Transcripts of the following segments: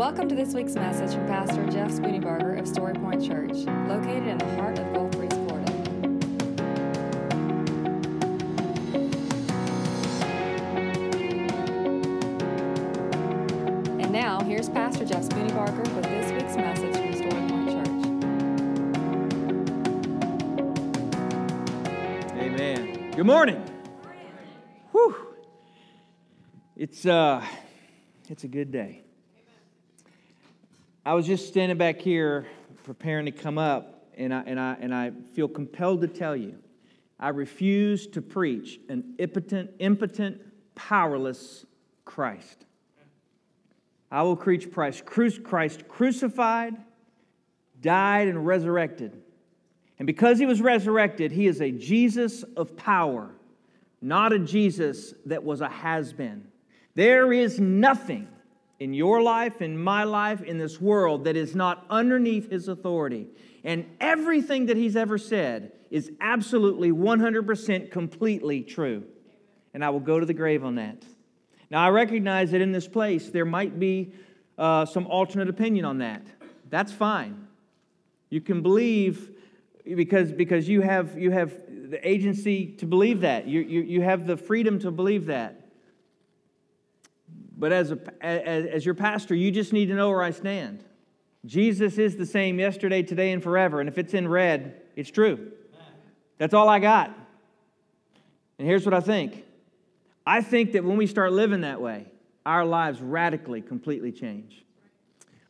Welcome to this week's message from Pastor Jeff Spooneybarger of Story Point Church, located in the heart of Gulf Breeze, Florida. And now, here's Pastor Jeff Spooneybarger with this week's message from Story Point Church. Amen. Good morning. Whew. It's uh it's a good day. I was just standing back here preparing to come up and I and I and I feel compelled to tell you I refuse to preach an impotent impotent powerless Christ. I will preach Christ, Christ crucified, died and resurrected. And because he was resurrected, he is a Jesus of power, not a Jesus that was a has been. There is nothing in your life, in my life, in this world that is not underneath his authority. And everything that he's ever said is absolutely 100% completely true. And I will go to the grave on that. Now, I recognize that in this place there might be uh, some alternate opinion on that. That's fine. You can believe because, because you, have, you have the agency to believe that, you, you, you have the freedom to believe that. But as, a, as, as your pastor, you just need to know where I stand. Jesus is the same yesterday, today, and forever. And if it's in red, it's true. That's all I got. And here's what I think I think that when we start living that way, our lives radically, completely change.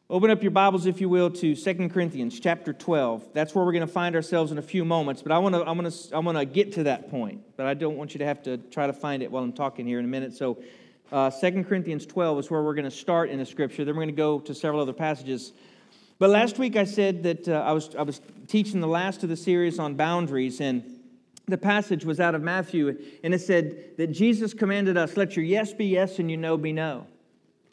Open up your Bibles, if you will, to 2 Corinthians chapter 12. That's where we're going to find ourselves in a few moments, but I want to I want to I want to get to that point. But I don't want you to have to try to find it while I'm talking here in a minute. So uh, 2 Corinthians 12 is where we're going to start in the scripture. Then we're going to go to several other passages. But last week I said that uh, I, was, I was teaching the last of the series on boundaries, and the passage was out of Matthew, and it said that Jesus commanded us, let your yes be yes and your no be no.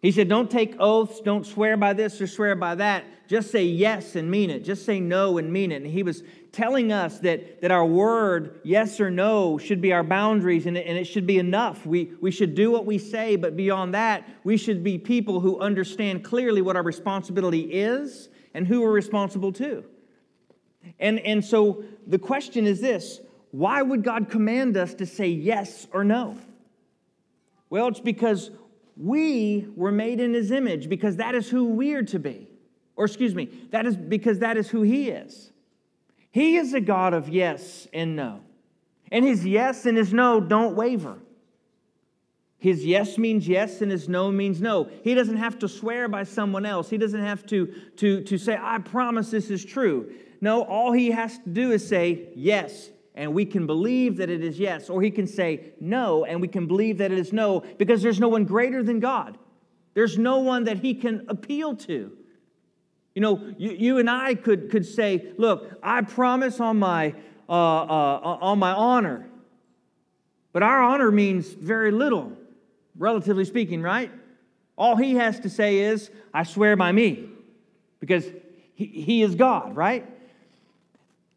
He said, Don't take oaths, don't swear by this or swear by that. Just say yes and mean it. Just say no and mean it. And he was telling us that, that our word, yes or no, should be our boundaries and it, and it should be enough. We, we should do what we say, but beyond that, we should be people who understand clearly what our responsibility is and who we're responsible to. And, and so the question is this why would God command us to say yes or no? Well, it's because we were made in his image, because that is who we're to be. Or, excuse me, that is because that is who he is. He is a God of yes and no. And his yes and his no don't waver. His yes means yes and his no means no. He doesn't have to swear by someone else. He doesn't have to, to, to say, I promise this is true. No, all he has to do is say yes, and we can believe that it is yes. Or he can say no, and we can believe that it is no, because there's no one greater than God. There's no one that he can appeal to. You know, you, you and I could, could say, look, I promise on my, uh, uh, on my honor. But our honor means very little, relatively speaking, right? All he has to say is, I swear by me, because he, he is God, right?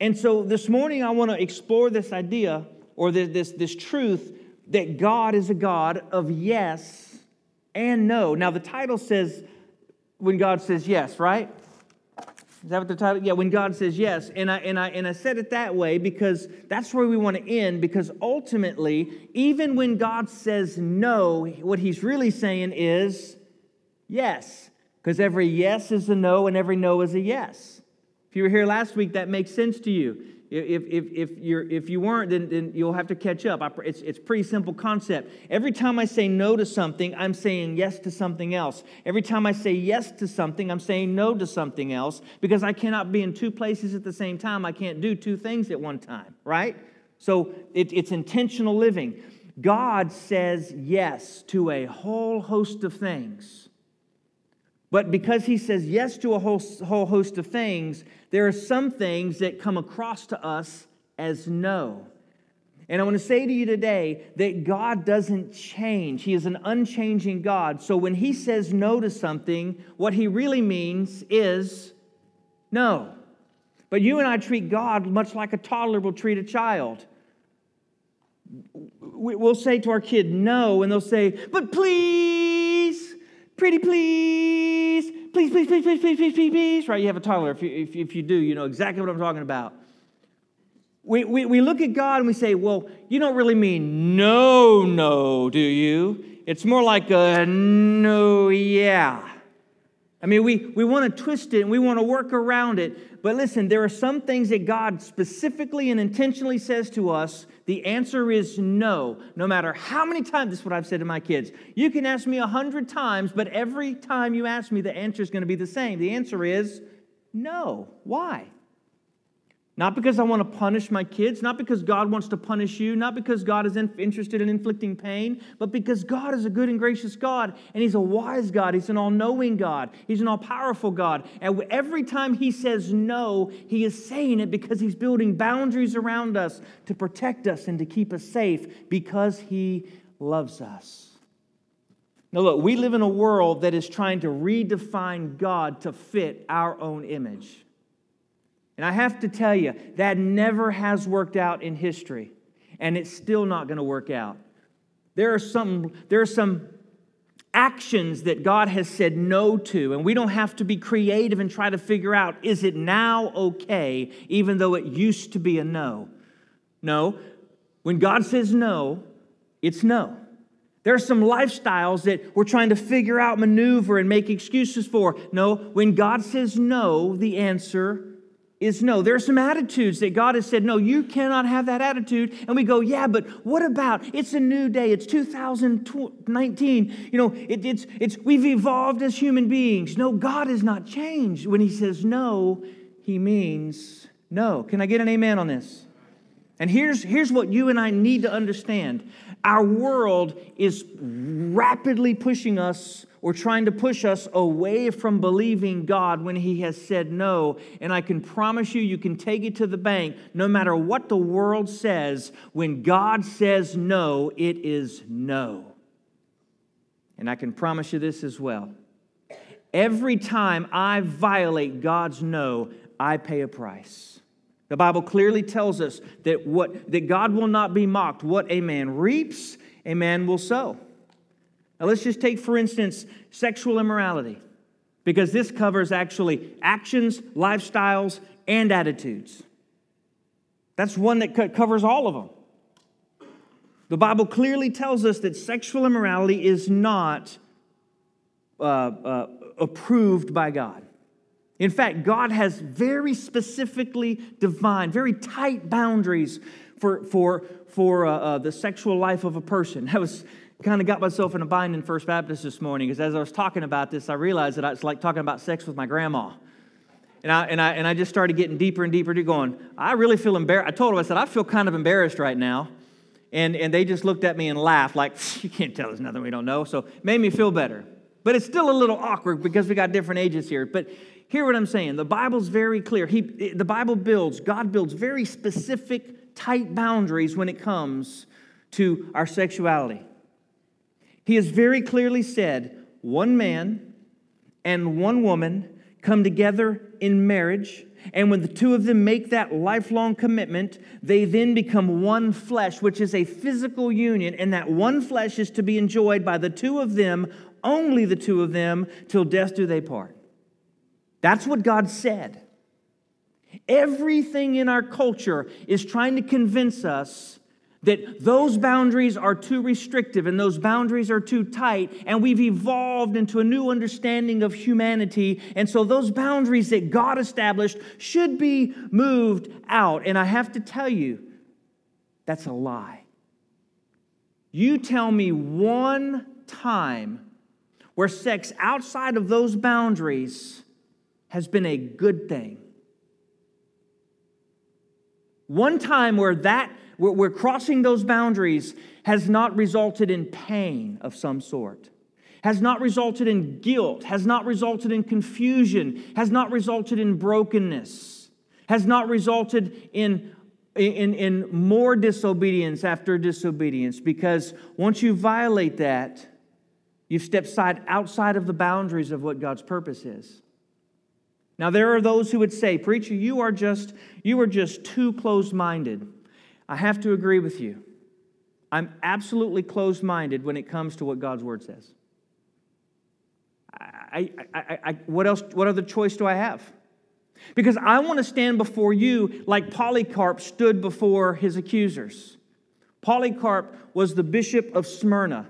And so this morning, I want to explore this idea or this, this, this truth that God is a God of yes and no. Now, the title says, when God says yes, right? Is that what the title? Yeah, when God says yes. And I, and, I, and I said it that way because that's where we want to end, because ultimately, even when God says no, what he's really saying is yes. Because every yes is a no and every no is a yes. If you were here last week, that makes sense to you. If, if, if, you're, if you weren't, then, then you'll have to catch up. It's, it's pretty simple concept. Every time I say no to something, I'm saying yes to something else. Every time I say yes to something, I'm saying no to something else because I cannot be in two places at the same time. I can't do two things at one time, right? So it, it's intentional living. God says yes to a whole host of things. But because he says yes to a whole, whole host of things, there are some things that come across to us as no. And I want to say to you today that God doesn't change. He is an unchanging God. So when He says no to something, what He really means is no. But you and I treat God much like a toddler will treat a child. We'll say to our kid no, and they'll say, but please, pretty please, please, please, please, please, please, please, please, please. Right? You have a toddler. If you, if, if you do, you know exactly what I'm talking about. We, we, we look at God and we say, well, you don't really mean no, no, do you? It's more like a no, yeah. I mean, we, we want to twist it and we want to work around it. But listen, there are some things that God specifically and intentionally says to us. The answer is no, no matter how many times. This is what I've said to my kids. You can ask me a hundred times, but every time you ask me, the answer is going to be the same. The answer is no. Why? Not because I want to punish my kids, not because God wants to punish you, not because God is in, interested in inflicting pain, but because God is a good and gracious God, and He's a wise God. He's an all knowing God. He's an all powerful God. And every time He says no, He is saying it because He's building boundaries around us to protect us and to keep us safe because He loves us. Now, look, we live in a world that is trying to redefine God to fit our own image. And I have to tell you, that never has worked out in history, and it's still not going to work out. There are some, there are some actions that God has said no to, and we don't have to be creative and try to figure out is it now okay, even though it used to be a no? No. When God says no, it's no. There are some lifestyles that we're trying to figure out, maneuver, and make excuses for. No, when God says no, the answer is no. There are some attitudes that God has said, no, you cannot have that attitude. And we go, yeah, but what about it's a new day? It's 2019. You know, it, it's, it's, we've evolved as human beings. No, God has not changed. When He says no, He means no. Can I get an amen on this? And here's, here's what you and I need to understand our world is rapidly pushing us or trying to push us away from believing God when He has said no. And I can promise you, you can take it to the bank. No matter what the world says, when God says no, it is no. And I can promise you this as well. Every time I violate God's no, I pay a price. The Bible clearly tells us that, what, that God will not be mocked. What a man reaps, a man will sow. Now, let's just take, for instance, sexual immorality, because this covers actually actions, lifestyles, and attitudes. That's one that covers all of them. The Bible clearly tells us that sexual immorality is not uh, uh, approved by God. In fact, God has very specifically defined, very tight boundaries for, for, for uh, uh, the sexual life of a person. I was kind of got myself in a bind in First Baptist this morning because as I was talking about this, I realized that it's like talking about sex with my grandma. And I, and, I, and I just started getting deeper and deeper, going, I really feel embarrassed. I told them, I said, I feel kind of embarrassed right now. And, and they just looked at me and laughed, like, you can't tell us nothing we don't know. So it made me feel better. But it's still a little awkward because we got different ages here. But hear what I'm saying. The Bible's very clear. He, the Bible builds, God builds very specific, tight boundaries when it comes to our sexuality. He has very clearly said one man and one woman come together in marriage. And when the two of them make that lifelong commitment, they then become one flesh, which is a physical union. And that one flesh is to be enjoyed by the two of them, only the two of them, till death do they part. That's what God said. Everything in our culture is trying to convince us that those boundaries are too restrictive and those boundaries are too tight, and we've evolved into a new understanding of humanity. And so, those boundaries that God established should be moved out. And I have to tell you, that's a lie. You tell me one time where sex outside of those boundaries has been a good thing. One time where that where crossing those boundaries has not resulted in pain of some sort, has not resulted in guilt, has not resulted in confusion, has not resulted in brokenness, has not resulted in, in, in more disobedience after disobedience. Because once you violate that, you've stepped side, outside of the boundaries of what God's purpose is. Now, there are those who would say, Preacher, you are just, you are just too close minded. I have to agree with you. I'm absolutely closed minded when it comes to what God's word says. I, I, I, what else, what other choice do I have? Because I want to stand before you like Polycarp stood before his accusers. Polycarp was the bishop of Smyrna.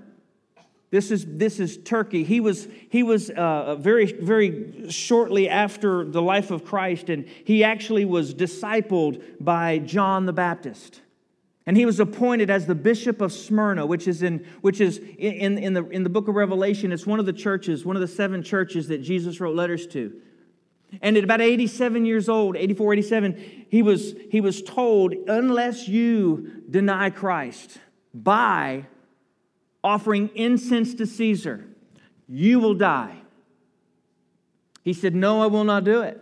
This is, this is Turkey. He was, he was uh, very, very shortly after the life of Christ, and he actually was discipled by John the Baptist. And he was appointed as the bishop of Smyrna, which is, in, which is in, in, the, in the book of Revelation. It's one of the churches, one of the seven churches that Jesus wrote letters to. And at about 87 years old, 84, 87, he was, he was told, unless you deny Christ by offering incense to Caesar, you will die. He said, No, I will not do it.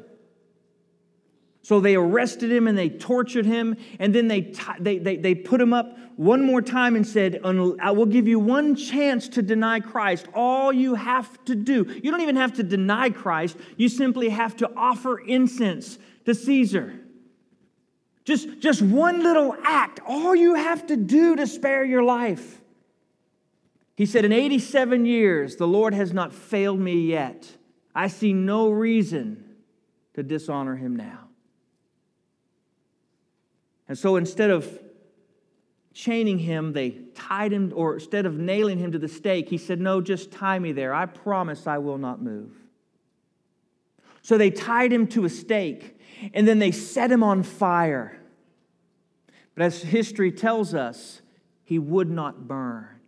So they arrested him and they tortured him, and then they, t- they, they, they put him up one more time and said, I will give you one chance to deny Christ. All you have to do, you don't even have to deny Christ, you simply have to offer incense to Caesar. Just, just one little act, all you have to do to spare your life. He said, In 87 years, the Lord has not failed me yet. I see no reason to dishonor him now. And so instead of chaining him, they tied him, or instead of nailing him to the stake, he said, No, just tie me there. I promise I will not move. So they tied him to a stake, and then they set him on fire. But as history tells us, he would not burn.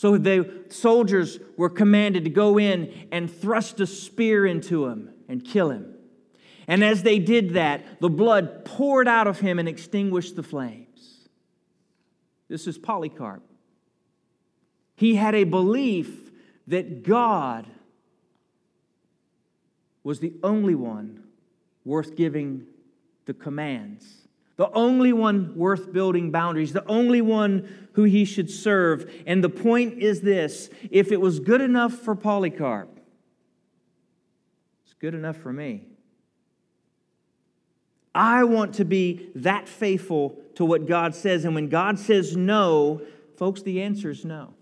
So the soldiers were commanded to go in and thrust a spear into him and kill him. And as they did that, the blood poured out of him and extinguished the flames. This is Polycarp. He had a belief that God was the only one worth giving the commands, the only one worth building boundaries, the only one who he should serve. And the point is this if it was good enough for Polycarp, it's good enough for me. I want to be that faithful to what God says. And when God says no, folks, the answer is no.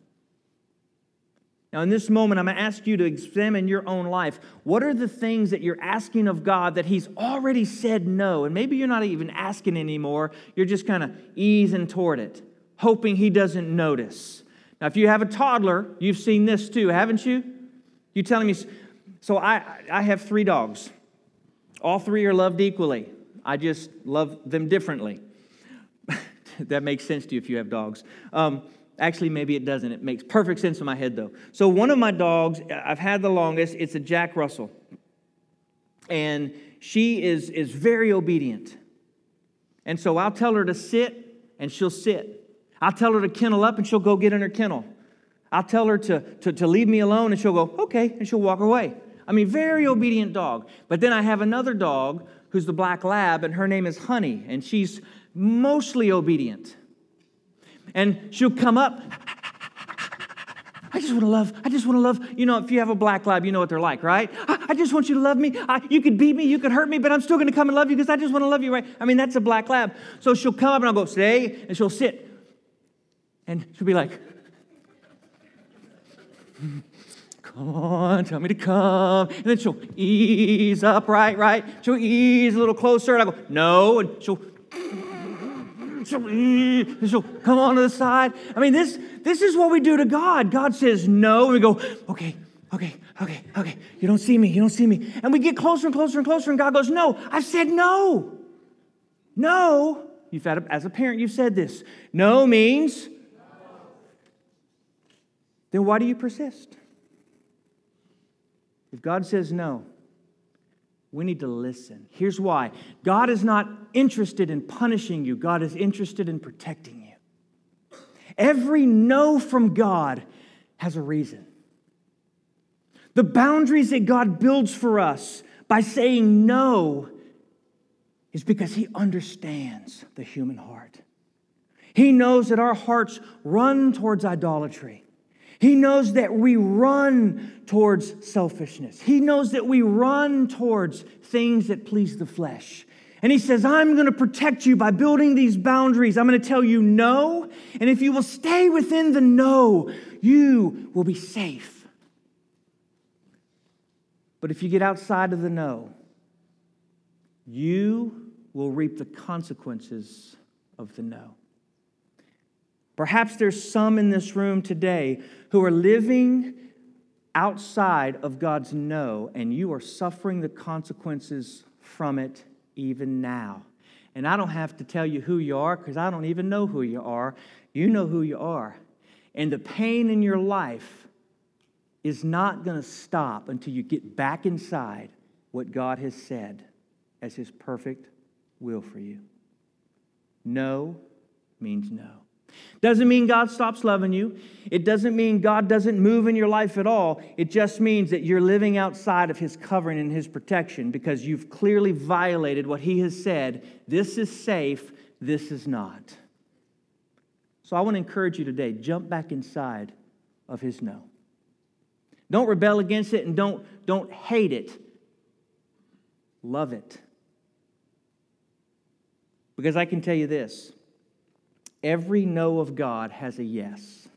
Now, in this moment, I'm going to ask you to examine your own life. What are the things that you're asking of God that He's already said no? And maybe you're not even asking anymore, you're just kind of easing toward it, hoping He doesn't notice. Now, if you have a toddler, you've seen this too, haven't you? You're telling me, so I, I have three dogs. All three are loved equally. I just love them differently. that makes sense to you if you have dogs. Um, actually, maybe it doesn't. It makes perfect sense in my head, though. So, one of my dogs, I've had the longest, it's a Jack Russell. And she is, is very obedient. And so I'll tell her to sit, and she'll sit. I'll tell her to kennel up, and she'll go get in her kennel. I'll tell her to, to, to leave me alone, and she'll go, okay, and she'll walk away. I mean, very obedient dog. But then I have another dog who's the black lab, and her name is Honey, and she's mostly obedient. And she'll come up. I just want to love. I just want to love. You know, if you have a black lab, you know what they're like, right? I, I just want you to love me. I, you could beat me, you could hurt me, but I'm still going to come and love you because I just want to love you, right? I mean, that's a black lab. So she'll come up and I'll go, stay, and she'll sit. And she'll be like, come on, tell me to come. And then she'll ease up, right, right? She'll ease a little closer. And I go, no. And she'll, and eh, she'll come on to the side. I mean, this, this is what we do to God. God says no. And we go, okay, okay, okay, okay. You don't see me. You don't see me. And we get closer and closer and closer. And God goes, no, I've said no. No. You've had, as a parent, you've said this. No means. Then why do you persist? If God says no, we need to listen. Here's why God is not interested in punishing you, God is interested in protecting you. Every no from God has a reason. The boundaries that God builds for us by saying no is because He understands the human heart. He knows that our hearts run towards idolatry. He knows that we run towards selfishness. He knows that we run towards things that please the flesh. And he says, I'm going to protect you by building these boundaries. I'm going to tell you no. And if you will stay within the no, you will be safe. But if you get outside of the no, you will reap the consequences of the no. Perhaps there's some in this room today who are living outside of God's no, and you are suffering the consequences from it even now. And I don't have to tell you who you are because I don't even know who you are. You know who you are. And the pain in your life is not going to stop until you get back inside what God has said as His perfect will for you. No means no. Doesn't mean God stops loving you. It doesn't mean God doesn't move in your life at all. It just means that you're living outside of His covering and His protection because you've clearly violated what He has said. This is safe, this is not. So I want to encourage you today jump back inside of His no. Don't rebel against it and don't, don't hate it. Love it. Because I can tell you this every no of God has a yes.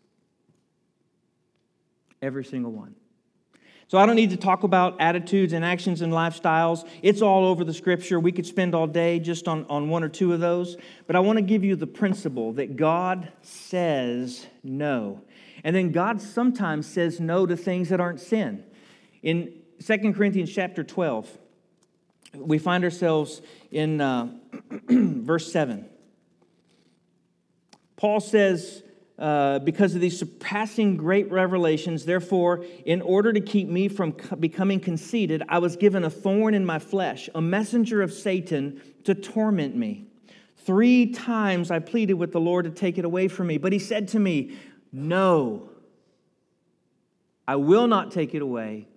Every single one. So I don't need to talk about attitudes and actions and lifestyles. It's all over the scripture. We could spend all day just on, on one or two of those. But I want to give you the principle that God says no. And then God sometimes says no to things that aren't sin. In 2 Corinthians chapter 12, we find ourselves in uh, verse 7. Paul says, uh, because of these surpassing great revelations, therefore, in order to keep me from becoming conceited, I was given a thorn in my flesh, a messenger of Satan to torment me. Three times I pleaded with the Lord to take it away from me, but he said to me, no, I will not take it away.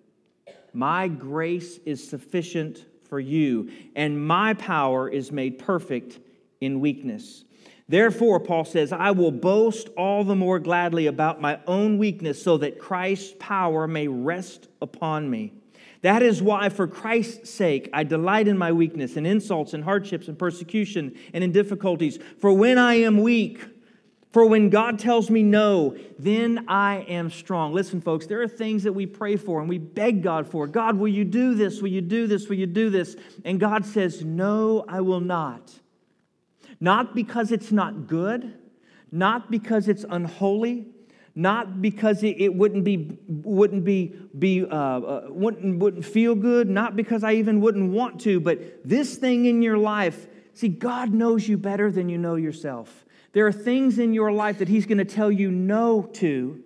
My grace is sufficient for you, and my power is made perfect in weakness. Therefore, Paul says, I will boast all the more gladly about my own weakness so that Christ's power may rest upon me. That is why, for Christ's sake, I delight in my weakness and insults and hardships and persecution and in difficulties. For when I am weak, for when God tells me no, then I am strong. Listen, folks, there are things that we pray for and we beg God for. God, will you do this? Will you do this? Will you do this? And God says, No, I will not. Not because it's not good, not because it's unholy, not because it, it wouldn't be wouldn't be be uh, uh, wouldn't wouldn't feel good, not because I even wouldn't want to, but this thing in your life. See, God knows you better than you know yourself. There are things in your life that He's going to tell you no to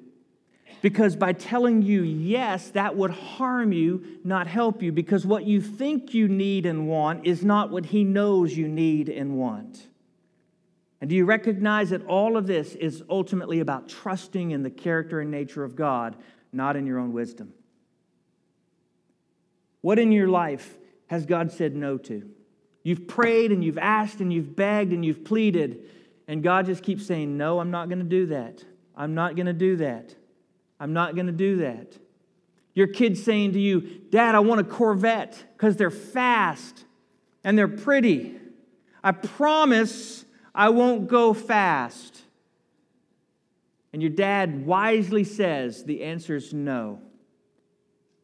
because by telling you yes, that would harm you, not help you, because what you think you need and want is not what He knows you need and want. And do you recognize that all of this is ultimately about trusting in the character and nature of God, not in your own wisdom? What in your life has God said no to? You've prayed and you've asked and you've begged and you've pleaded and God just keeps saying, No, I'm not going to do that. I'm not going to do that. I'm not going to do that. Your kid's saying to you, Dad, I want a Corvette because they're fast and they're pretty. I promise I won't go fast. And your dad wisely says the answer is no.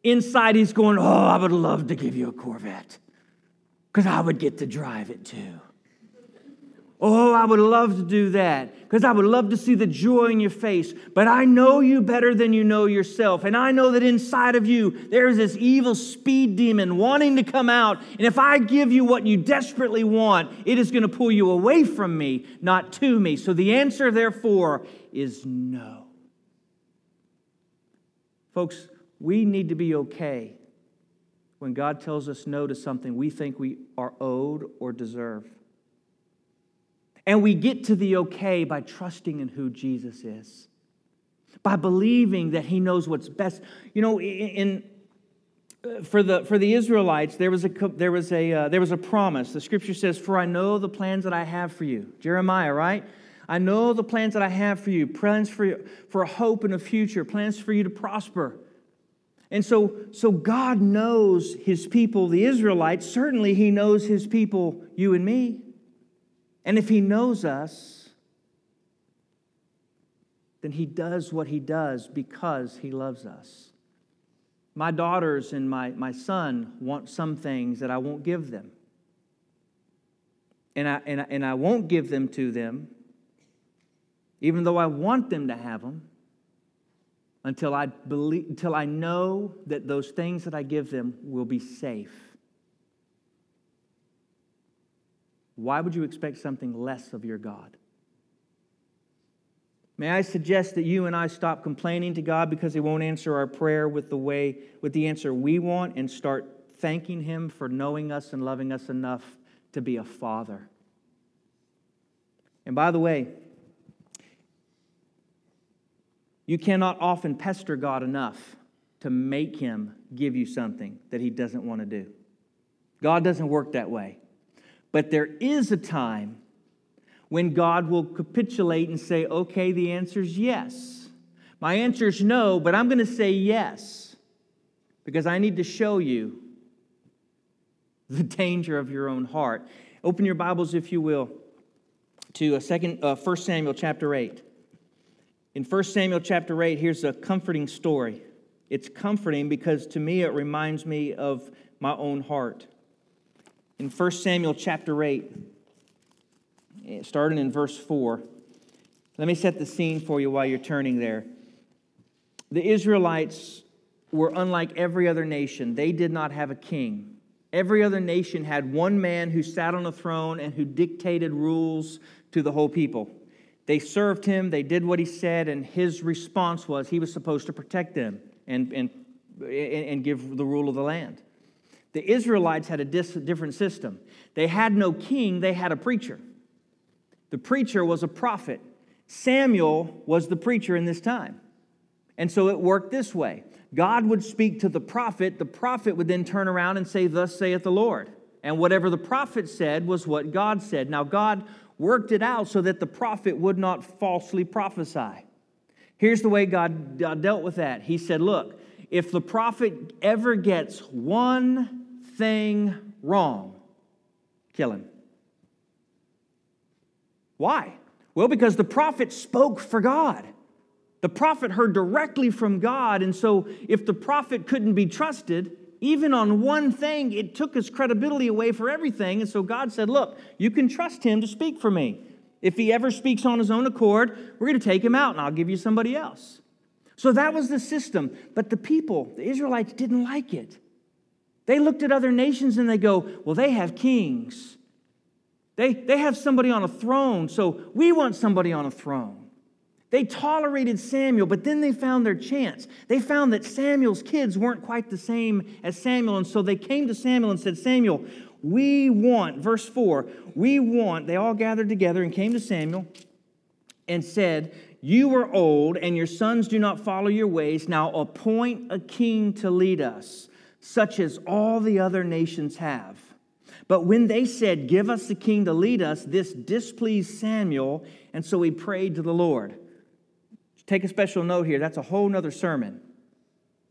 Inside, he's going, Oh, I would love to give you a Corvette because I would get to drive it too. Oh, I would love to do that because I would love to see the joy in your face. But I know you better than you know yourself. And I know that inside of you, there is this evil speed demon wanting to come out. And if I give you what you desperately want, it is going to pull you away from me, not to me. So the answer, therefore, is no. Folks, we need to be okay when God tells us no to something we think we are owed or deserve. And we get to the okay by trusting in who Jesus is, by believing that he knows what's best. You know, in, uh, for the for the Israelites, there was a there was a uh, there was a promise. The scripture says, "For I know the plans that I have for you." Jeremiah, right? I know the plans that I have for you, plans for for a hope and a future, plans for you to prosper. And so, so God knows his people, the Israelites. Certainly, he knows his people, you and me. And if he knows us, then he does what he does because he loves us. My daughters and my, my son want some things that I won't give them. And I, and, I, and I won't give them to them, even though I want them to have them, until I, believe, until I know that those things that I give them will be safe. Why would you expect something less of your God? May I suggest that you and I stop complaining to God because He won't answer our prayer with the way, with the answer we want, and start thanking Him for knowing us and loving us enough to be a father. And by the way, you cannot often pester God enough to make Him give you something that He doesn't want to do. God doesn't work that way. But there is a time when God will capitulate and say, okay, the answer is yes. My answer is no, but I'm going to say yes because I need to show you the danger of your own heart. Open your Bibles, if you will, to a second, uh, 1 Samuel chapter 8. In 1 Samuel chapter 8, here's a comforting story. It's comforting because to me it reminds me of my own heart. In 1 Samuel chapter 8, Eh, starting in verse 4. Let me set the scene for you while you're turning there. The Israelites were unlike every other nation, they did not have a king. Every other nation had one man who sat on a throne and who dictated rules to the whole people. They served him, they did what he said, and his response was he was supposed to protect them and, and, and give the rule of the land. The Israelites had a different system. They had no king, they had a preacher. The preacher was a prophet. Samuel was the preacher in this time. And so it worked this way God would speak to the prophet, the prophet would then turn around and say, Thus saith the Lord. And whatever the prophet said was what God said. Now, God worked it out so that the prophet would not falsely prophesy. Here's the way God dealt with that He said, Look, if the prophet ever gets one thing wrong, kill him. Why? Well, because the prophet spoke for God. The prophet heard directly from God. And so, if the prophet couldn't be trusted, even on one thing, it took his credibility away for everything. And so, God said, Look, you can trust him to speak for me. If he ever speaks on his own accord, we're going to take him out and I'll give you somebody else. So that was the system. But the people, the Israelites, didn't like it. They looked at other nations and they go, Well, they have kings. They, they have somebody on a throne, so we want somebody on a throne. They tolerated Samuel, but then they found their chance. They found that Samuel's kids weren't quite the same as Samuel, and so they came to Samuel and said, Samuel, we want, verse 4, we want, they all gathered together and came to Samuel and said, You are old, and your sons do not follow your ways. Now appoint a king to lead us, such as all the other nations have. But when they said, Give us a king to lead us, this displeased Samuel, and so he prayed to the Lord. Take a special note here. That's a whole nother sermon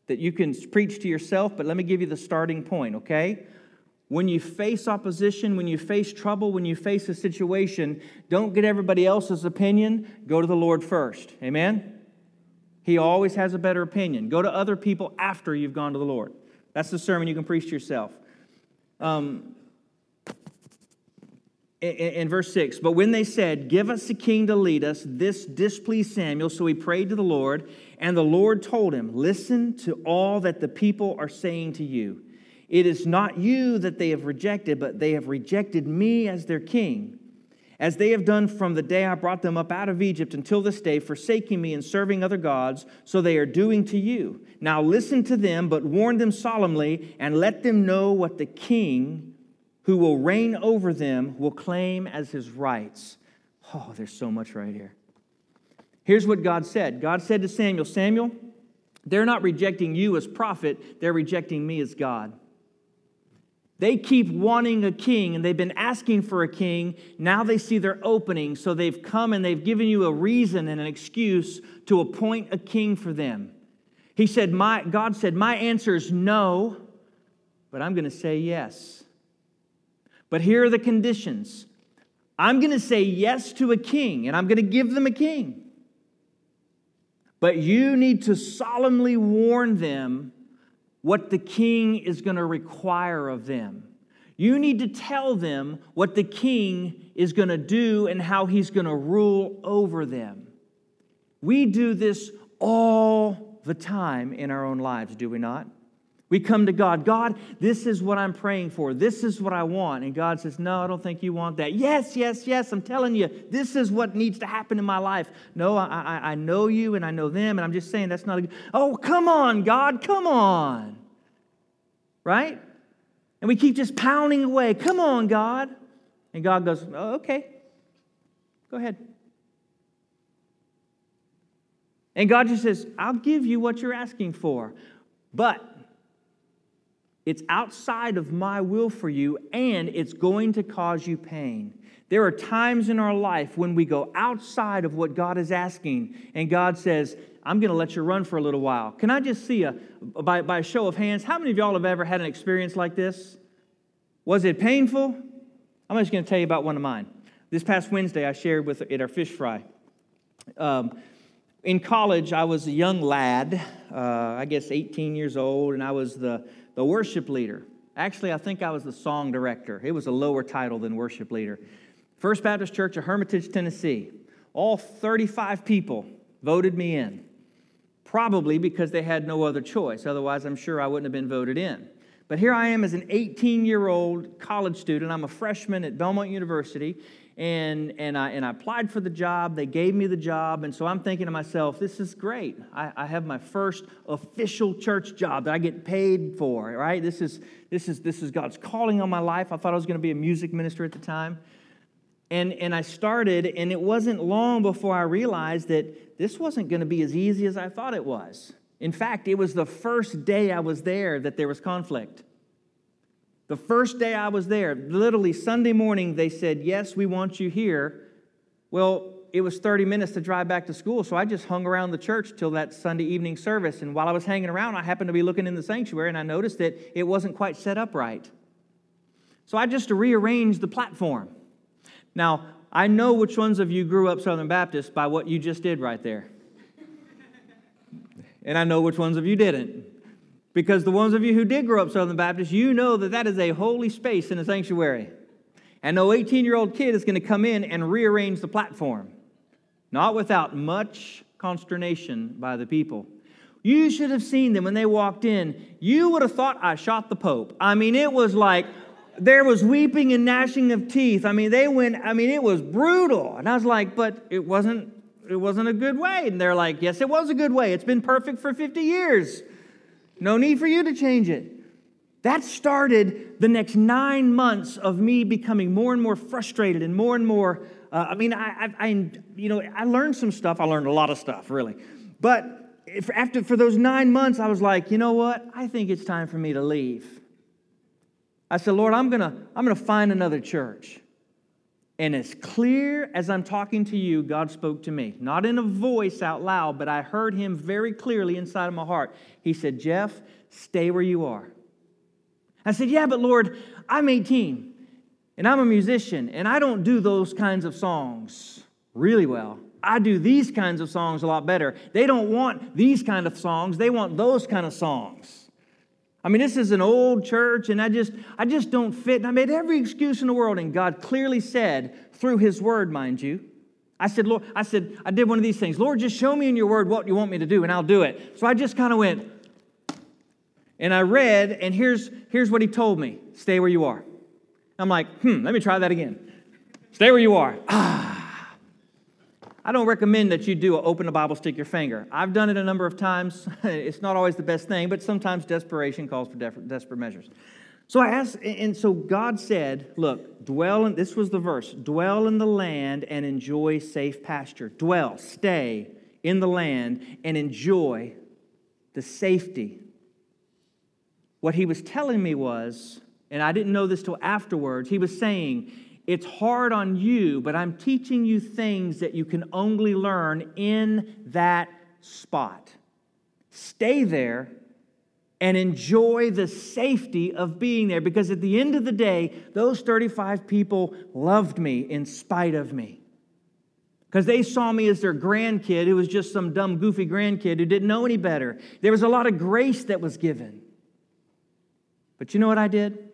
that you can preach to yourself, but let me give you the starting point, okay? When you face opposition, when you face trouble, when you face a situation, don't get everybody else's opinion. Go to the Lord first. Amen? He always has a better opinion. Go to other people after you've gone to the Lord. That's the sermon you can preach to yourself. Um, in verse 6 but when they said give us a king to lead us this displeased samuel so he prayed to the lord and the lord told him listen to all that the people are saying to you it is not you that they have rejected but they have rejected me as their king as they have done from the day i brought them up out of egypt until this day forsaking me and serving other gods so they are doing to you now listen to them but warn them solemnly and let them know what the king who will reign over them will claim as his rights. Oh, there's so much right here. Here's what God said God said to Samuel Samuel, they're not rejecting you as prophet, they're rejecting me as God. They keep wanting a king and they've been asking for a king. Now they see their opening, so they've come and they've given you a reason and an excuse to appoint a king for them. He said, my, God said, My answer is no, but I'm going to say yes. But here are the conditions I'm going to say yes to a king, and I'm going to give them a king. But you need to solemnly warn them what the king is going to require of them. You need to tell them what the king is going to do and how he's going to rule over them. We do this all the time in our own lives, do we not? We come to God, God, this is what I'm praying for. This is what I want. And God says, No, I don't think you want that. Yes, yes, yes, I'm telling you, this is what needs to happen in my life. No, I, I, I know you and I know them, and I'm just saying that's not a good. Oh, come on, God, come on. Right? And we keep just pounding away. Come on, God. And God goes, oh, Okay, go ahead. And God just says, I'll give you what you're asking for. But it's outside of my will for you, and it's going to cause you pain. There are times in our life when we go outside of what God is asking, and God says, I'm going to let you run for a little while. Can I just see a, by, by a show of hands, how many of y'all have ever had an experience like this? Was it painful? I'm just going to tell you about one of mine. This past Wednesday, I shared with at our fish fry. Um, in college, I was a young lad, uh, I guess 18 years old, and I was the the worship leader. Actually, I think I was the song director. It was a lower title than worship leader. First Baptist Church of Hermitage, Tennessee. All 35 people voted me in, probably because they had no other choice. Otherwise, I'm sure I wouldn't have been voted in. But here I am as an 18 year old college student. I'm a freshman at Belmont University, and, and, I, and I applied for the job. They gave me the job. And so I'm thinking to myself, this is great. I, I have my first official church job that I get paid for, right? This is, this is, this is God's calling on my life. I thought I was going to be a music minister at the time. And, and I started, and it wasn't long before I realized that this wasn't going to be as easy as I thought it was. In fact, it was the first day I was there that there was conflict. The first day I was there, literally Sunday morning, they said, Yes, we want you here. Well, it was 30 minutes to drive back to school, so I just hung around the church till that Sunday evening service. And while I was hanging around, I happened to be looking in the sanctuary and I noticed that it wasn't quite set up right. So I just rearranged the platform. Now, I know which ones of you grew up Southern Baptist by what you just did right there. and I know which ones of you didn't. Because the ones of you who did grow up Southern Baptist, you know that that is a holy space in a sanctuary. And no 18 year old kid is going to come in and rearrange the platform, not without much consternation by the people. You should have seen them when they walked in. You would have thought I shot the Pope. I mean, it was like there was weeping and gnashing of teeth. I mean, they went, I mean, it was brutal. And I was like, but it wasn't, it wasn't a good way. And they're like, yes, it was a good way. It's been perfect for 50 years. No need for you to change it. That started the next nine months of me becoming more and more frustrated and more and more. Uh, I mean, I, I, I, you know, I learned some stuff. I learned a lot of stuff, really. But if, after for those nine months, I was like, you know what? I think it's time for me to leave. I said, Lord, I'm gonna, I'm gonna find another church. And as clear as I'm talking to you, God spoke to me. Not in a voice out loud, but I heard him very clearly inside of my heart. He said, Jeff, stay where you are. I said, Yeah, but Lord, I'm 18 and I'm a musician and I don't do those kinds of songs really well. I do these kinds of songs a lot better. They don't want these kind of songs, they want those kind of songs. I mean, this is an old church, and I just, I just don't fit. And I made every excuse in the world, and God clearly said through His Word, mind you. I said, Lord, I said, I did one of these things. Lord, just show me in your word what you want me to do, and I'll do it. So I just kind of went, and I read, and here's, here's what he told me stay where you are. I'm like, hmm, let me try that again. Stay where you are. Ah. I don't recommend that you do open the Bible, stick your finger. I've done it a number of times. it's not always the best thing, but sometimes desperation calls for desperate measures. So I asked, and so God said, Look, dwell in, this was the verse, dwell in the land and enjoy safe pasture. Dwell, stay in the land and enjoy the safety. What he was telling me was, and I didn't know this till afterwards, he was saying, it's hard on you, but I'm teaching you things that you can only learn in that spot. Stay there and enjoy the safety of being there because at the end of the day, those 35 people loved me in spite of me. Because they saw me as their grandkid who was just some dumb, goofy grandkid who didn't know any better. There was a lot of grace that was given. But you know what I did?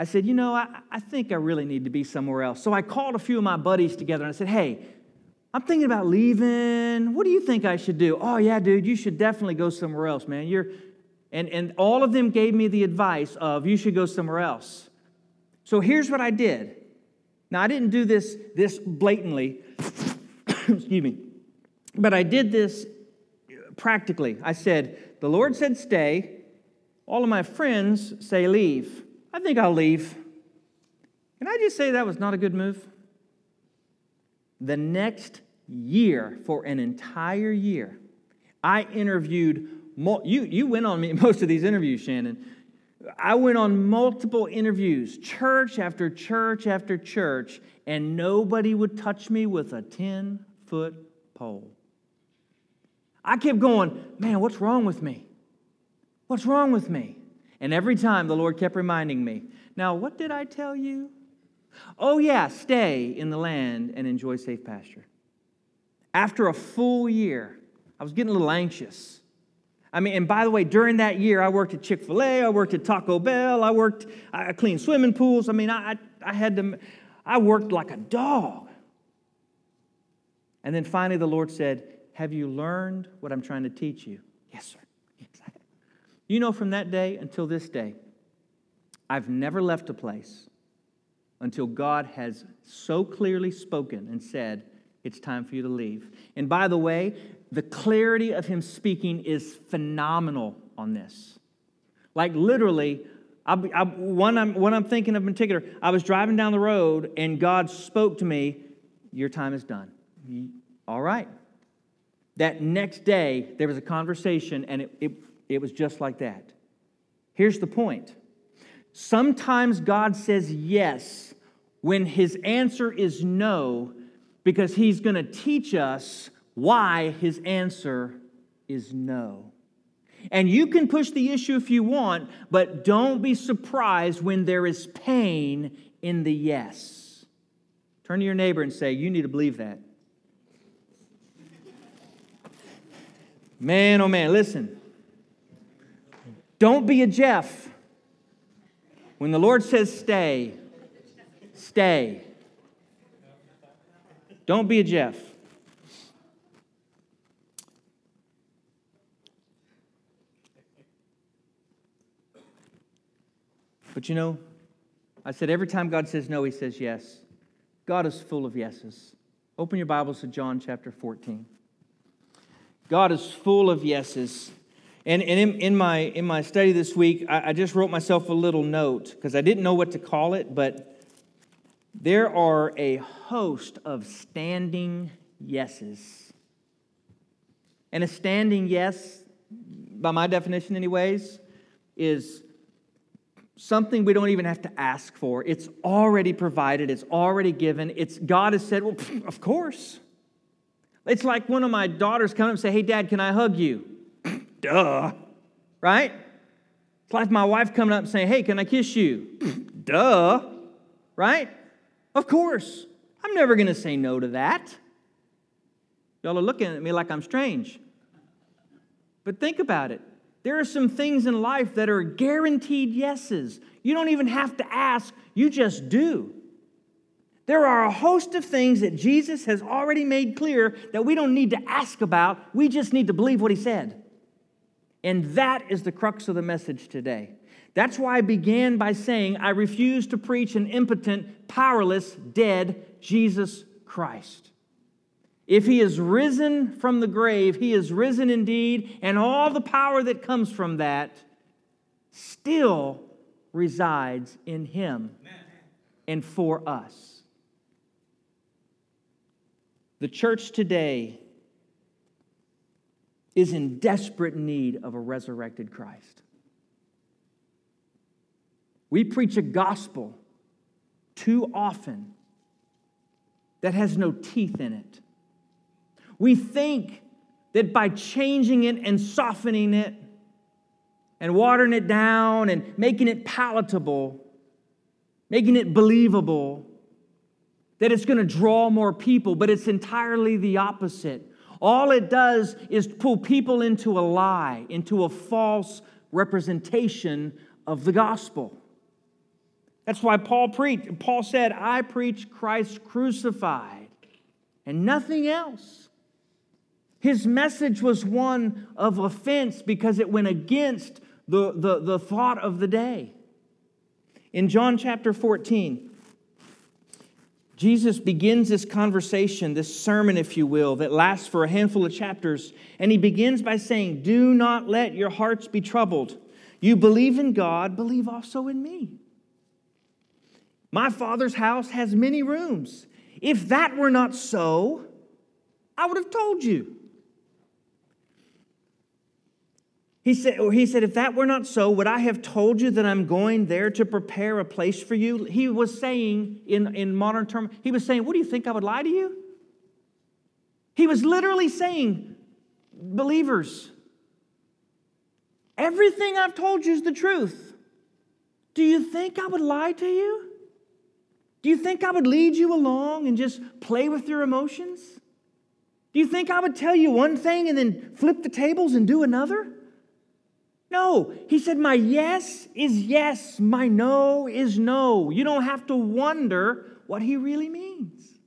I said, you know, I, I think I really need to be somewhere else. So I called a few of my buddies together and I said, hey, I'm thinking about leaving. What do you think I should do? Oh, yeah, dude, you should definitely go somewhere else, man. You're, and, and all of them gave me the advice of you should go somewhere else. So here's what I did. Now, I didn't do this this blatantly, excuse me, but I did this practically. I said, The Lord said stay. All of my friends say leave. I think I'll leave. Can I just say that was not a good move? The next year, for an entire year, I interviewed, you, you went on most of these interviews, Shannon. I went on multiple interviews, church after church after church, and nobody would touch me with a 10 foot pole. I kept going, man, what's wrong with me? What's wrong with me? And every time the Lord kept reminding me, now, what did I tell you? Oh, yeah, stay in the land and enjoy safe pasture. After a full year, I was getting a little anxious. I mean, and by the way, during that year, I worked at Chick fil A, I worked at Taco Bell, I worked, I cleaned swimming pools. I mean, I, I had to, I worked like a dog. And then finally, the Lord said, Have you learned what I'm trying to teach you? Yes, sir. You know, from that day until this day, I've never left a place until God has so clearly spoken and said, It's time for you to leave. And by the way, the clarity of Him speaking is phenomenal on this. Like, literally, I, I, one, I'm, one I'm thinking of in particular, I was driving down the road and God spoke to me, Your time is done. All right. That next day, there was a conversation and it, it it was just like that. Here's the point sometimes God says yes when his answer is no, because he's going to teach us why his answer is no. And you can push the issue if you want, but don't be surprised when there is pain in the yes. Turn to your neighbor and say, You need to believe that. Man, oh man, listen. Don't be a Jeff. When the Lord says stay, stay. Don't be a Jeff. But you know, I said every time God says no, he says yes. God is full of yeses. Open your Bibles to John chapter 14. God is full of yeses. And, and in, in, my, in my study this week, I, I just wrote myself a little note because I didn't know what to call it, but there are a host of standing yeses. And a standing yes, by my definition, anyways, is something we don't even have to ask for. It's already provided, it's already given. It's God has said, Well, of course. It's like one of my daughters come up and say, Hey, Dad, can I hug you? Duh. Right? It's like my wife coming up and saying, Hey, can I kiss you? Duh. Right? Of course. I'm never going to say no to that. Y'all are looking at me like I'm strange. But think about it. There are some things in life that are guaranteed yeses. You don't even have to ask, you just do. There are a host of things that Jesus has already made clear that we don't need to ask about. We just need to believe what he said. And that is the crux of the message today. That's why I began by saying, I refuse to preach an impotent, powerless, dead Jesus Christ. If he is risen from the grave, he is risen indeed, and all the power that comes from that still resides in him and for us. The church today is in desperate need of a resurrected Christ. We preach a gospel too often that has no teeth in it. We think that by changing it and softening it and watering it down and making it palatable, making it believable, that it's going to draw more people, but it's entirely the opposite. All it does is pull people into a lie, into a false representation of the gospel. That's why Paul preached. Paul said, I preach Christ crucified and nothing else. His message was one of offense because it went against the, the, the thought of the day. In John chapter 14, Jesus begins this conversation, this sermon, if you will, that lasts for a handful of chapters. And he begins by saying, Do not let your hearts be troubled. You believe in God, believe also in me. My Father's house has many rooms. If that were not so, I would have told you. He said, or he said, if that were not so, would I have told you that I'm going there to prepare a place for you? He was saying, in, in modern terms, he was saying, What do you think I would lie to you? He was literally saying, Believers, everything I've told you is the truth. Do you think I would lie to you? Do you think I would lead you along and just play with your emotions? Do you think I would tell you one thing and then flip the tables and do another? No, he said, My yes is yes, my no is no. You don't have to wonder what he really means.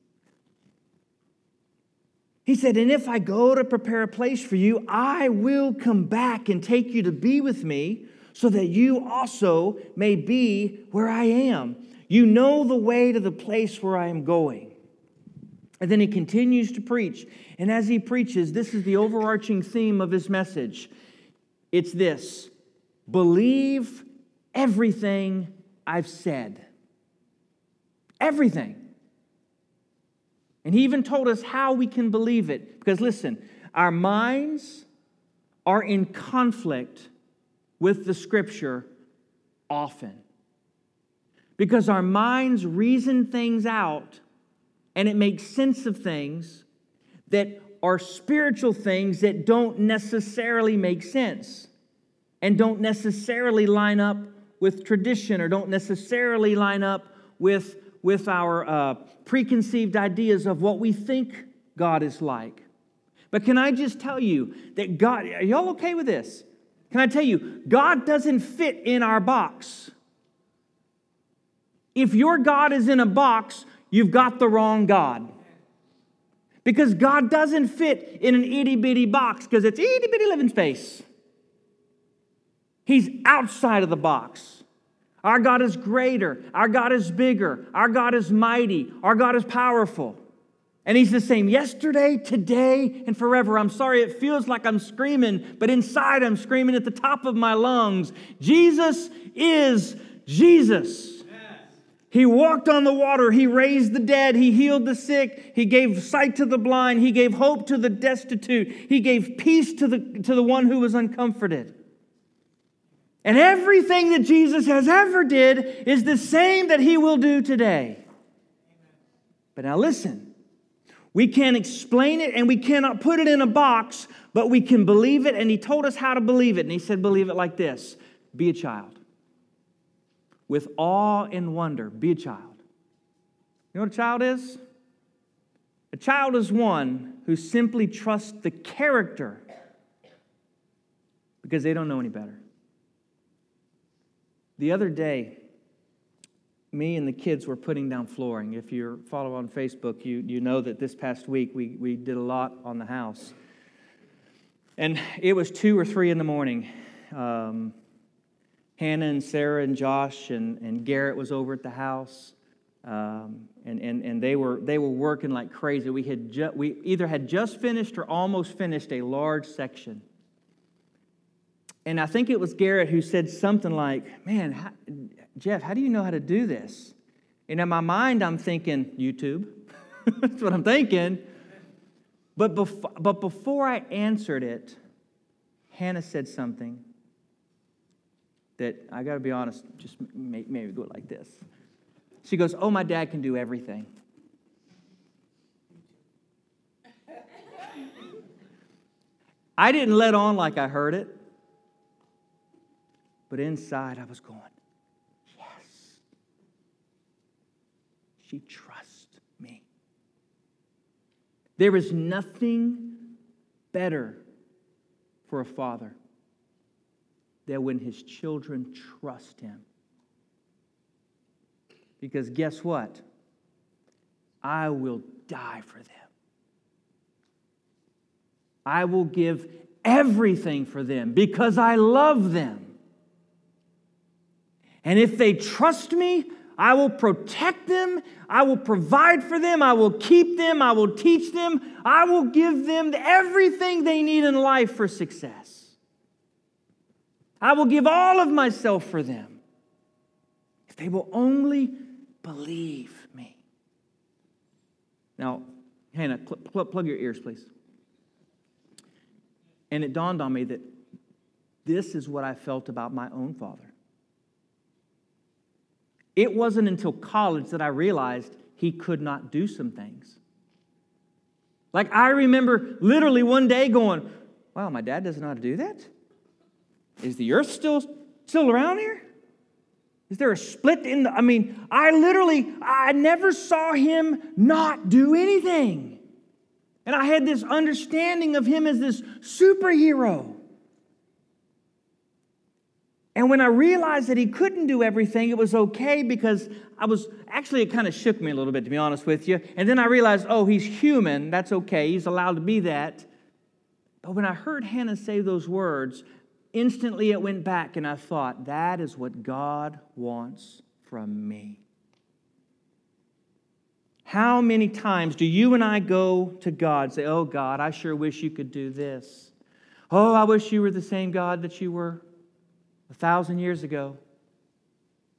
He said, And if I go to prepare a place for you, I will come back and take you to be with me, so that you also may be where I am. You know the way to the place where I am going. And then he continues to preach. And as he preaches, this is the overarching theme of his message it's this believe everything I've said. Everything. And he even told us how we can believe it. Because listen, our minds are in conflict with the scripture often. Because our minds reason things out and it makes sense of things that are spiritual things that don't necessarily make sense and don't necessarily line up with tradition or don't necessarily line up with, with our uh, preconceived ideas of what we think God is like. But can I just tell you that God, are y'all okay with this? Can I tell you, God doesn't fit in our box. If your God is in a box, you've got the wrong God. Because God doesn't fit in an itty bitty box because it's itty bitty living space. He's outside of the box. Our God is greater. Our God is bigger. Our God is mighty. Our God is powerful. And He's the same yesterday, today, and forever. I'm sorry, it feels like I'm screaming, but inside I'm screaming at the top of my lungs Jesus is Jesus. He walked on the water. He raised the dead. He healed the sick. He gave sight to the blind. He gave hope to the destitute. He gave peace to the, to the one who was uncomforted. And everything that Jesus has ever did is the same that he will do today. But now listen. We can't explain it and we cannot put it in a box, but we can believe it. And he told us how to believe it. And he said, believe it like this be a child with awe and wonder. Be a child. You know what a child is? A child is one who simply trusts the character because they don't know any better. The other day, me and the kids were putting down flooring. If you follow on Facebook, you, you know that this past week we, we did a lot on the house. And it was two or three in the morning. Um, Hannah and Sarah and Josh and, and Garrett was over at the house. Um, and, and, and they, were, they were working like crazy. We, had ju- we either had just finished or almost finished a large section. And I think it was Garrett who said something like, Man, how, Jeff, how do you know how to do this? And in my mind, I'm thinking, YouTube. That's what I'm thinking. But, bef- but before I answered it, Hannah said something that I got to be honest, just maybe go like this. She goes, Oh, my dad can do everything. I didn't let on like I heard it, but inside I was going, Yes. She trusts me. There is nothing better for a father that when his children trust him. Because guess what? I will die for them. I will give everything for them because I love them. And if they trust me, I will protect them. I will provide for them. I will keep them. I will teach them. I will give them everything they need in life for success. I will give all of myself for them if they will only believe me. Now, Hannah, pl- plug your ears, please. And it dawned on me that this is what I felt about my own father. It wasn't until college that I realized he could not do some things. Like, I remember literally one day going, Wow, my dad doesn't know how to do that? Is the earth still, still around here? Is there a split in the. I mean, I literally, I never saw him not do anything. And I had this understanding of him as this superhero. And when I realized that he couldn't do everything, it was okay because I was actually, it kind of shook me a little bit, to be honest with you. And then I realized, oh, he's human. That's okay. He's allowed to be that. But when I heard Hannah say those words, instantly it went back and I thought, that is what God wants from me. How many times do you and I go to God and say, Oh, God, I sure wish you could do this? Oh, I wish you were the same God that you were a thousand years ago.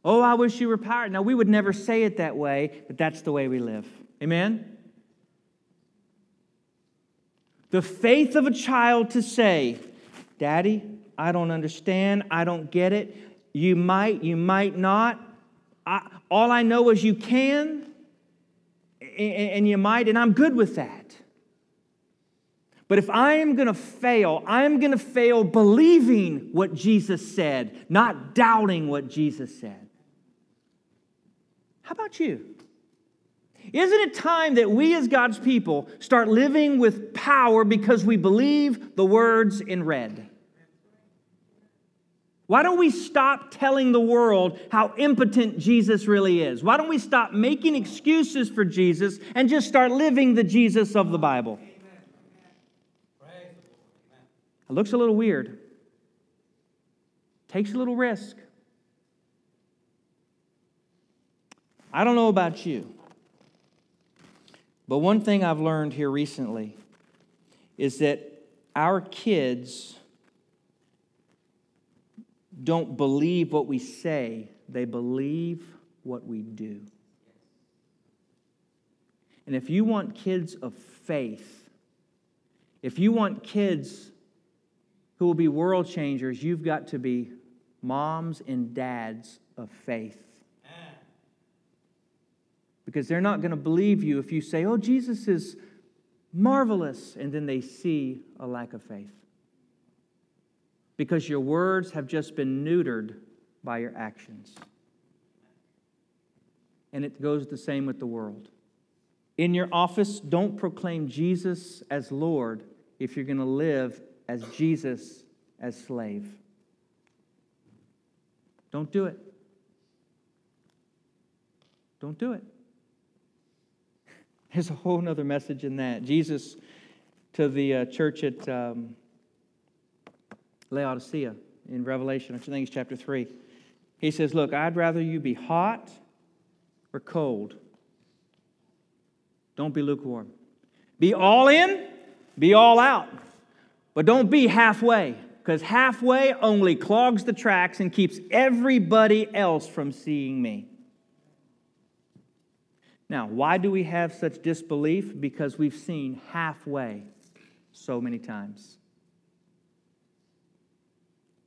Oh, I wish you were powered. Now, we would never say it that way, but that's the way we live. Amen? The faith of a child to say, Daddy, I don't understand. I don't get it. You might, you might not. I, all I know is you can, and, you might, and I'm good with that. But if I am going to fail, I am going to fail believing what Jesus said, not doubting what Jesus said. How about you? Isn't it time that we as God's people start living with power because we believe the words in red? Why don't we stop telling the world how impotent Jesus really is? Why don't we stop making excuses for Jesus and just start living the Jesus of the Bible? It looks a little weird, takes a little risk. I don't know about you, but one thing I've learned here recently is that our kids don't believe what we say, they believe what we do. And if you want kids of faith, if you want kids who will be world changers, you've got to be moms and dads of faith. Because they're not going to believe you if you say, oh, Jesus is marvelous, and then they see a lack of faith. Because your words have just been neutered by your actions. And it goes the same with the world. In your office, don't proclaim Jesus as Lord if you're going to live as Jesus as slave. Don't do it. Don't do it. There's a whole other message in that. Jesus to the uh, church at um, Laodicea in Revelation, I think it's chapter 3. He says, Look, I'd rather you be hot or cold. Don't be lukewarm. Be all in, be all out. But don't be halfway, because halfway only clogs the tracks and keeps everybody else from seeing me. Now, why do we have such disbelief? Because we've seen halfway so many times.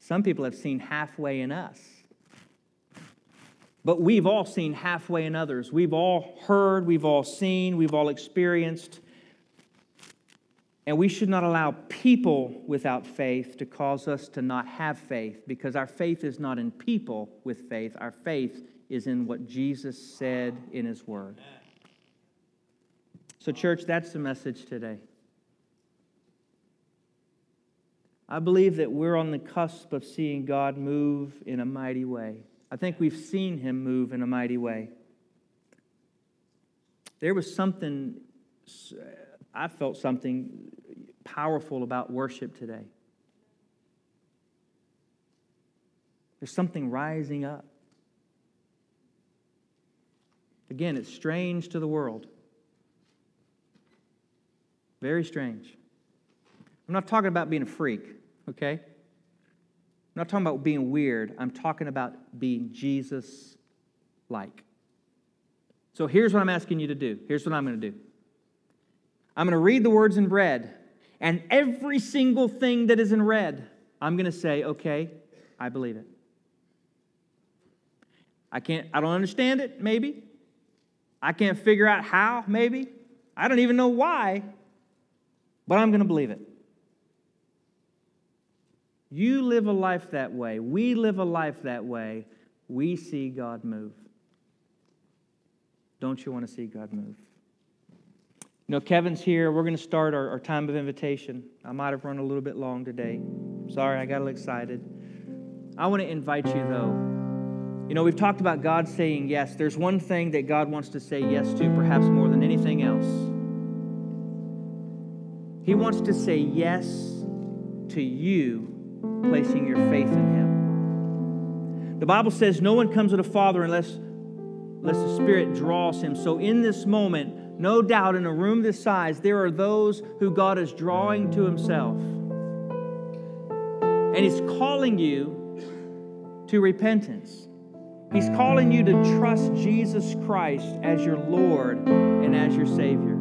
Some people have seen halfway in us. But we've all seen halfway in others. We've all heard, we've all seen, we've all experienced and we should not allow people without faith to cause us to not have faith because our faith is not in people with faith. Our faith is in what Jesus said in His Word. So, church, that's the message today. I believe that we're on the cusp of seeing God move in a mighty way. I think we've seen him move in a mighty way. There was something, uh, I felt something powerful about worship today. There's something rising up. Again, it's strange to the world. Very strange. I'm not talking about being a freak, okay? I'm not talking about being weird. I'm talking about being Jesus like. So here's what I'm asking you to do. Here's what I'm going to do I'm going to read the words in red, and every single thing that is in red, I'm going to say, okay, I believe it. I can't, I don't understand it, maybe. I can't figure out how, maybe. I don't even know why, but I'm going to believe it. You live a life that way. We live a life that way. We see God move. Don't you want to see God move? You know, Kevin's here. We're going to start our, our time of invitation. I might have run a little bit long today. Sorry, I got a little excited. I want to invite you, though. You know, we've talked about God saying yes. There's one thing that God wants to say yes to, perhaps more than anything else. He wants to say yes to you placing your faith in Him. The Bible says no one comes to the Father unless, unless the Spirit draws him. So, in this moment, no doubt in a room this size, there are those who God is drawing to Himself. And He's calling you to repentance. He's calling you to trust Jesus Christ as your Lord and as your Savior.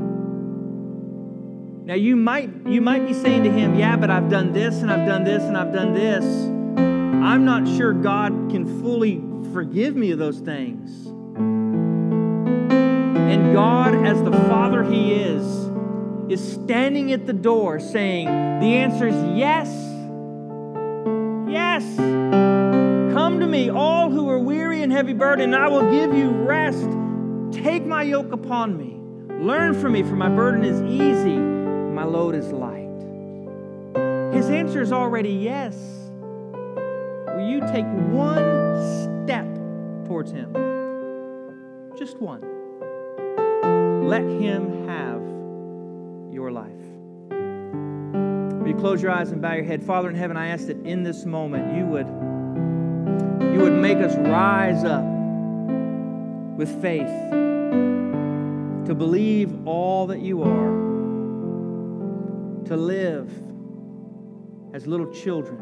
Now you might you might be saying to him, "Yeah, but I've done this and I've done this and I've done this. I'm not sure God can fully forgive me of those things." And God as the Father he is is standing at the door saying, "The answer is yes. Yes. Come to me, all who are weary and heavy burdened, and I will give you rest. Take my yoke upon me. Learn from me, for my burden is easy, my load is light. His answer is already yes. Will you take one step towards Him? Just one. Let Him have your life. Will you close your eyes and bow your head? Father in heaven, I ask that in this moment you would you would make us rise up with faith to believe all that you are, to live as little children,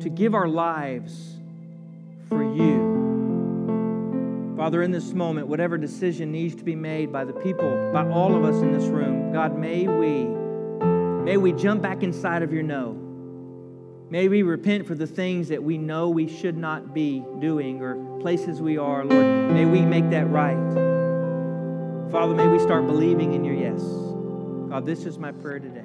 to give our lives for you. Father, in this moment, whatever decision needs to be made by the people, by all of us in this room, God, may we, may we jump back inside of your no May we repent for the things that we know we should not be doing or places we are, Lord. May we make that right. Father, may we start believing in your yes. God, this is my prayer today.